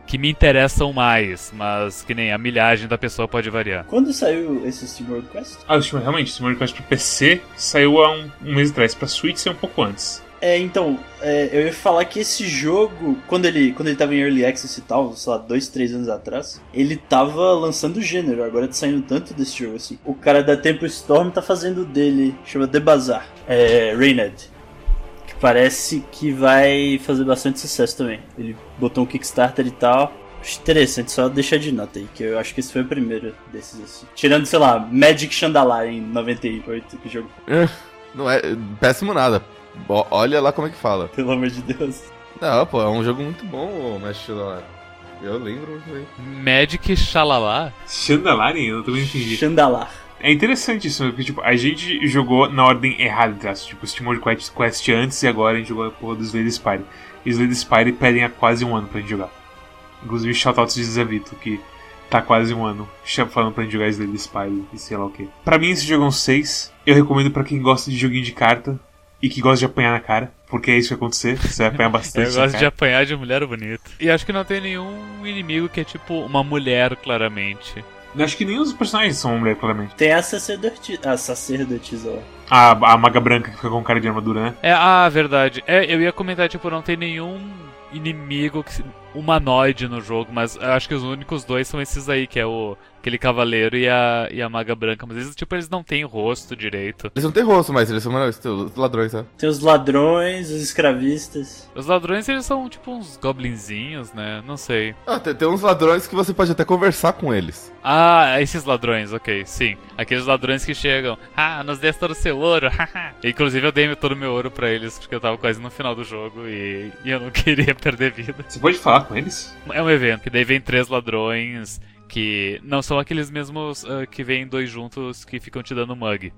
que me interessam mais, mas que nem a milhagem da pessoa pode variar. Quando saiu esse SteamWorld Quest? Ah, realmente, o Steam World Quest pro PC saiu há um, um mês atrás, pra Switch saiu um pouco antes. É, então, é, eu ia falar que esse jogo, quando ele, quando ele tava em Early Access e tal, sei lá, dois, três anos atrás, ele tava lançando o gênero, agora tá saindo tanto desse jogo assim. O cara da Tempo Storm tá fazendo dele, chama The Bazaar, é, Rained, parece que vai fazer bastante sucesso também. Ele botou um Kickstarter e tal. Acho interessante, só deixar de nota aí, que eu acho que esse foi o primeiro desses assim. Tirando, sei lá, Magic Chandalar em 98, que jogo, Não é péssimo nada. Bo- Olha lá como é que fala. pelo amor de Deus. Não, pô, é um jogo muito bom, o Mestre lá. Eu lembro muito bem. Magic Xalala? Chandalarin, eu também não entendi. Chandalar. É interessante isso, porque tipo, a gente jogou na ordem errada, aspas, tipo, Steam World Quest, Quest antes e agora a gente jogou a porra do Slay the Spire. E Slay the Spire pedem há quase um ano pra gente jogar. Inclusive, shoutouts de Zavito, que tá quase um ano falando pra gente jogar Slay the Spire e sei lá o que. Pra mim, esse jogo é um 6. Eu recomendo pra quem gosta de joguinho de carta e que gosta de apanhar na cara, porque é isso que vai acontecer, você vai apanhar bastante. Eu gosto de apanhar de mulher bonita. E acho que não tem nenhum inimigo que é tipo uma mulher, claramente. Acho que nem os personagens são mulher, claramente. Tem a sacerdotisa. A sacerdotisa, ó. A, a maga branca que fica com cara de armadura, né? É, ah, verdade. É, eu ia comentar, tipo, não tem nenhum inimigo que, humanoide no jogo, mas eu acho que os únicos dois são esses aí, que é o aquele cavaleiro e a, e a maga branca. Mas eles, tipo, eles não têm rosto direito. Eles não têm rosto, mas eles são os ladrões, né? Tem os ladrões, os escravistas. Os ladrões, eles são, tipo, uns goblinzinhos, né? Não sei. Ah, tem, tem uns ladrões que você pode até conversar com eles. Ah, esses ladrões, ok, sim. Aqueles ladrões que chegam, ah, nos dê todo o seu ouro, haha. Inclusive eu dei todo o meu ouro pra eles, porque eu tava quase no final do jogo e, e eu não queria perder vida. Você pode falar com eles? É um evento, que daí vem três ladrões que não são aqueles mesmos uh, que vêm dois juntos que ficam te dando mug.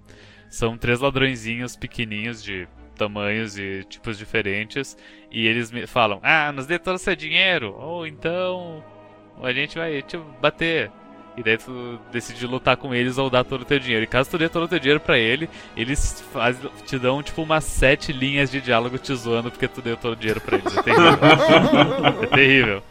São três ladrõezinhos pequenininhos de tamanhos e tipos diferentes e eles me falam: "Ah, nos dê todo o seu dinheiro ou então a gente vai te bater". E daí tu decide lutar com eles ou dar todo o teu dinheiro. E caso tu dê todo o teu dinheiro pra ele, eles faz, te dão tipo umas sete linhas de diálogo te zoando porque tu deu todo o dinheiro pra eles. É terrível. é terrível.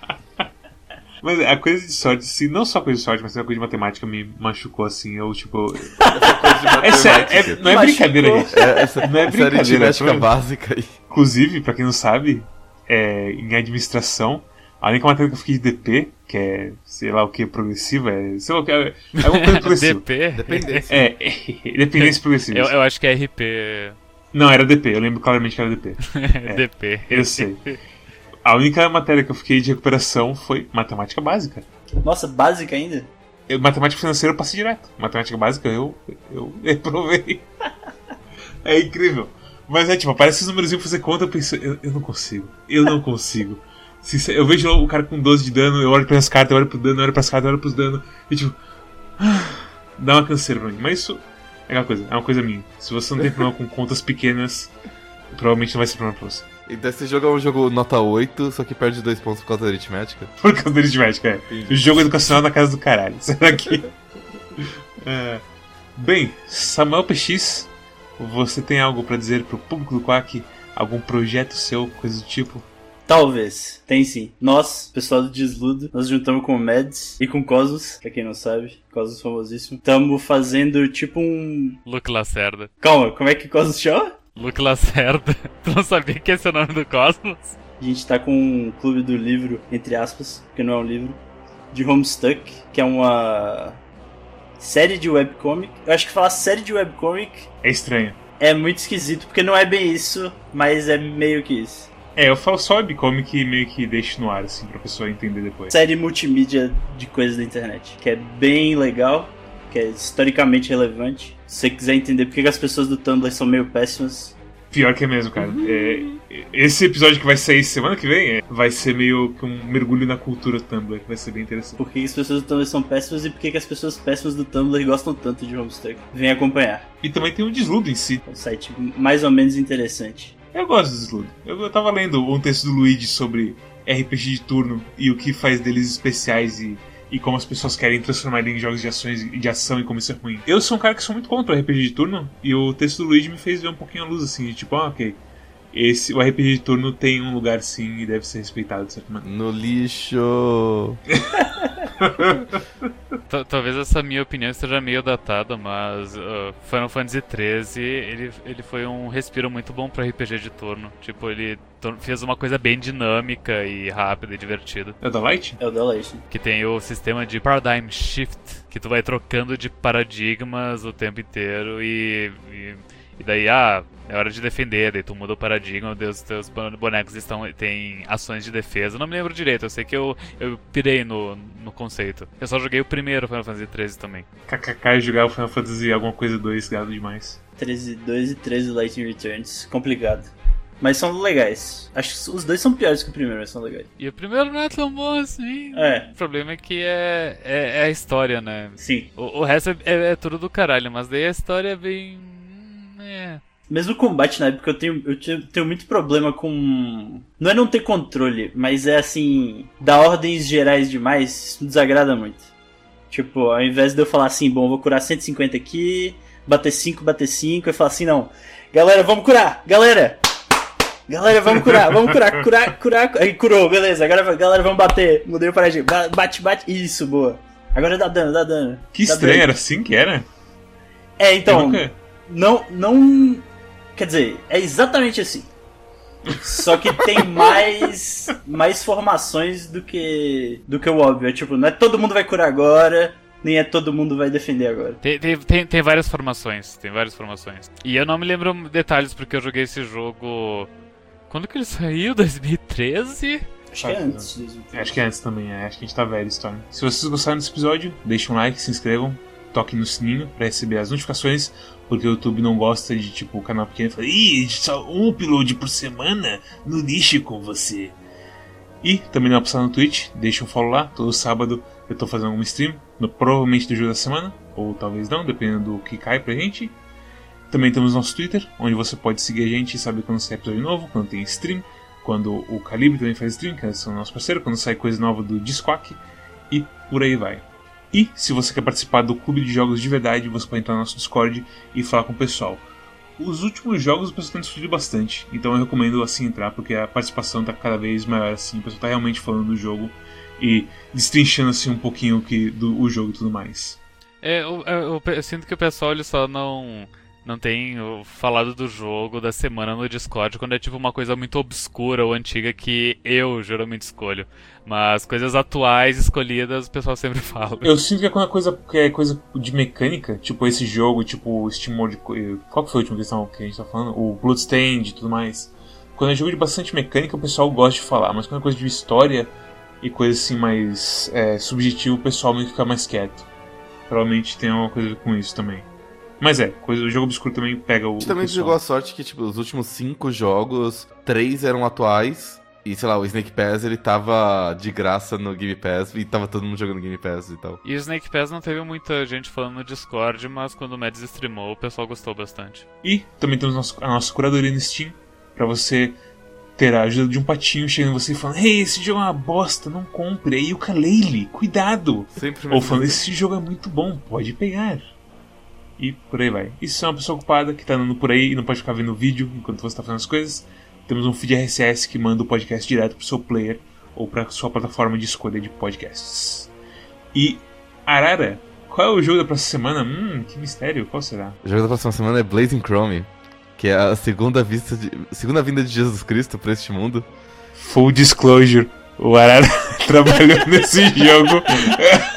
Mas a coisa de sorte, assim, não só coisa de sorte, mas a coisa de matemática me machucou, assim, eu, tipo... é sério, é, não é brincadeira, gente. É, essa, não é essa brincadeira. aritmética foi- básica aí. Inclusive, pra quem não sabe, é, em administração, a única matéria que eu fiquei de DP, que é, sei lá o que, progressiva, é, sei lá o que, é é uma coisa progressiva. DP? Dependência. É, dependência progressiva. Eu, eu acho que é RP. Não, era DP, eu lembro claramente que era DP. DP. Eu sei. A única matéria que eu fiquei de recuperação foi matemática básica. Nossa, básica ainda? Eu, matemática financeira eu passei direto. Matemática básica eu, eu reprovei. é incrível. Mas é tipo, aparece esses números fazer conta, eu penso, eu, eu não consigo. Eu não consigo. Sincer- Eu vejo o cara com 12 de dano, eu olho pras cartas, eu olho pro dano, eu olho pras cartas, eu olho pros dano, e tipo. Dá uma canseira pra mim. Mas isso é aquela coisa, é uma coisa minha. Se você não tem problema com contas pequenas, provavelmente não vai ser problema pra você. Então esse jogo é um jogo nota 8, só que perde dois pontos por causa da aritmética. Por causa da aritmética, é. O jogo educacional na casa do caralho. Será que. É. Bem, Samuel PX, você tem algo pra dizer pro público do Quack? Algum projeto seu, coisa do tipo? Talvez. Tem sim. Nós, pessoal do Desludo, nós juntamos com o Mads e com o Cosmos, pra quem não sabe. Cosmos famosíssimo. Tamo fazendo tipo um. Luke Lacerda. Calma, como é que Cosmos chama? Luke Lacerda. Tu não sabia que esse é o nome do Cosmos? A gente tá com um clube do livro, entre aspas, porque não é um livro, de Homestuck, que é uma série de webcomic. Eu acho que falar série de webcomic É estranho. é muito esquisito, porque não é bem isso, mas é meio que isso. É, eu falo só webcomic e meio que deixo no ar, assim, pra pessoa entender depois. Série multimídia de coisas da internet, que é bem legal, que é historicamente relevante. Se você quiser entender por que as pessoas do Tumblr são meio péssimas, Pior que é mesmo, cara. É, esse episódio que vai sair semana que vem é, vai ser meio que um mergulho na cultura Tumblr. Vai ser bem interessante. por que as pessoas do Tumblr são péssimas e por que que as pessoas péssimas do Tumblr gostam tanto de Homestuck. Vem acompanhar. E também tem o Desludo em si. É um site mais ou menos interessante. Eu gosto do Desludo. Eu, eu tava lendo um texto do Luigi sobre RPG de turno e o que faz deles especiais e, e como as pessoas querem transformar ele em jogos de, ações, de ação e como isso é ruim. Eu sou um cara que sou muito contra RPG de turno e o texto do Luigi me fez ver um pouquinho a luz assim, de tipo, ah, ok. Esse, o RPG de turno tem um lugar sim e deve ser respeitado de certa maneira. No lixo. Talvez essa minha opinião esteja meio datada, mas uh, Final Fantasy XIII ele, ele foi um respiro muito bom pra RPG de turno. Tipo, ele fez uma coisa bem dinâmica e rápida e divertida. É da Light? É o da Legend. Que tem o sistema de Paradigm Shift, que tu vai trocando de paradigmas o tempo inteiro e, e, e daí, ah, é hora de defender, daí tu muda o paradigma, os teus bon- bonecos estão, têm ações de defesa. Eu não me lembro direito, eu sei que eu, eu pirei no, no conceito. Eu só joguei o primeiro Final Fantasy XIII também. KKK jogar o Final Fantasy alguma coisa 2, gado demais. 13, 2 e 13 Lightning Returns. Complicado. Mas são legais. Acho que os dois são piores que o primeiro, mas são legais. E o primeiro não é tão bom assim. É, O problema é que é, é, é a história, né? sim. O, o resto é, é- é tudo do caralho, mas daí a história é bem. É. Mesmo o combate na época eu tenho, eu tenho, muito problema com. Não é não ter controle, mas é assim. Dar ordens gerais demais, isso me desagrada muito. Tipo, ao invés de eu falar assim, bom, vou curar 150 aqui, bater 5, bater 5, eu falar assim, não. Galera, vamos curar! Galera! Galera, vamos curar, vamos curar, curar, curar. Aí curou, beleza. Agora, galera, vamos bater. Mudei o paradigma. Ba- Bate, bate. Isso, boa. Agora dá dano, dá dano. Que dá estranho, dano. era assim que era? É, então, Eu nunca- não, não. Quer dizer, é exatamente assim. Só que tem mais mais formações do que do que o óbvio. É tipo, não é todo mundo vai curar agora, nem é todo mundo vai defender agora. Tem, tem, tem, tem várias formações, tem várias formações. E eu não me lembro detalhes porque eu joguei esse jogo. Quando que ele saiu? 2013? Acho que é antes. disso. Acho que é antes também, é. acho que a gente tá velho, Storm. Se vocês gostaram desse episódio, deixem um like, se inscrevam, toquem no sininho pra receber as notificações, porque o YouTube não gosta de, tipo, o canal pequeno fala, ih, só um upload por semana no lixo com você. E também dá passar no Twitch, deixa um follow lá, todo sábado eu tô fazendo alguma stream, no- provavelmente do jogo da semana, ou talvez não, dependendo do que cai pra gente. Também temos nosso Twitter, onde você pode seguir a gente e saber quando sai episódio novo, quando tem stream, quando o Calibre também faz stream, que é o nosso parceiro, quando sai coisa nova do Disquack e por aí vai. E se você quer participar do clube de jogos de verdade, você pode entrar no nosso Discord e falar com o pessoal. Os últimos jogos o pessoal tem discutido bastante, então eu recomendo assim entrar, porque a participação tá cada vez maior assim, o pessoal tá realmente falando do jogo e destrinchando assim um pouquinho que, do o jogo e tudo mais. É, eu, eu- eu- eu sinto que o pessoal ele só não. Não tem falado do jogo da semana no Discord quando é tipo uma coisa muito obscura ou antiga que eu geralmente escolho. Mas coisas atuais escolhidas o pessoal sempre fala. Eu sinto que é quando coisa, é coisa de mecânica, tipo esse jogo, tipo o Mode. Qual que foi a última questão que a gente tá falando? O Bloodstained e tudo mais. Quando é jogo de bastante mecânica, o pessoal gosta de falar, mas quando é coisa de história e coisa assim mais é, subjetiva, o pessoal meio que fica mais quieto. Provavelmente tem alguma coisa com isso também. Mas é, coisa, o jogo obscuro também pega o. A gente o também jogou a sorte que, tipo, os últimos cinco jogos, três eram atuais. E, sei lá, o Snake Pass, ele tava de graça no Game Pass e tava todo mundo jogando Game Pass e tal. E o Snake Pass não teve muita gente falando no Discord, mas quando o Mads streamou, o pessoal gostou bastante. E também temos a nossa curadoria no Steam, pra você ter a ajuda de um patinho chegando em você e falando: Hey, esse jogo é uma bosta, não compre. Aí o Kalele, cuidado! Sempre Ou falando: Esse jogo é muito bom, pode pegar. E por aí vai. E se é uma pessoa ocupada que tá andando por aí e não pode ficar vendo o vídeo enquanto você tá fazendo as coisas, temos um feed RSS que manda o podcast direto pro seu player ou pra sua plataforma de escolha de podcasts. E, Arara, qual é o jogo da próxima semana? Hum, que mistério, qual será? O jogo da próxima semana é Blazing Chrome, que é a segunda, vista de, segunda vinda de Jesus Cristo pra este mundo. Full disclosure, o Arara trabalhou nesse jogo.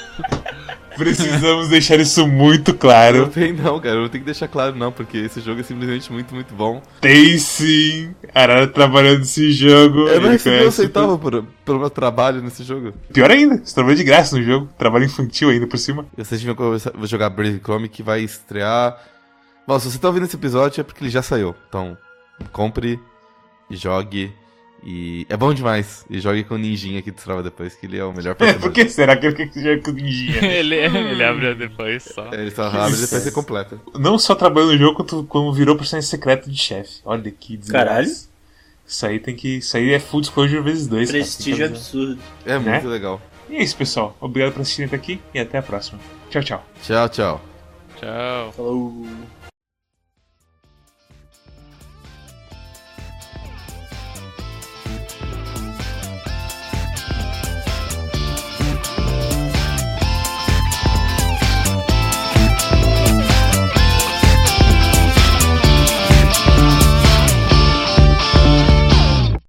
Precisamos deixar isso muito claro. sei não, cara, não tenho que deixar claro não, porque esse jogo é simplesmente muito, muito bom. Tem sim, Arara trabalhando nesse jogo. Eu não recebi um centavo por, pelo meu trabalho nesse jogo. Pior ainda, você trabalhou de graça no jogo. Trabalho infantil ainda por cima. Vocês começar- vou jogar Blazing Chrome que vai estrear... Bom, se você tá ouvindo esse episódio é porque ele já saiu. Então, compre e jogue. E é bom demais. E jogue com o ninjinha que destrava depois, que ele é o melhor Por personagem. que será que ele jogue com ninjinha? ele, ele abre depois só. É, ele só abre e depois você completa. Não só trabalhou no jogo, quanto como virou personagem secreto de chefe. Olha que desgraça. Caralho. Isso aí tem que. Isso aí é full disclosure vezes dois. cara. Prestígio avisar. absurdo. É Né? muito legal. E é isso, pessoal. Obrigado por assistirem até aqui e até a próxima. Tchau, tchau. Tchau, tchau. Tchau. Falou.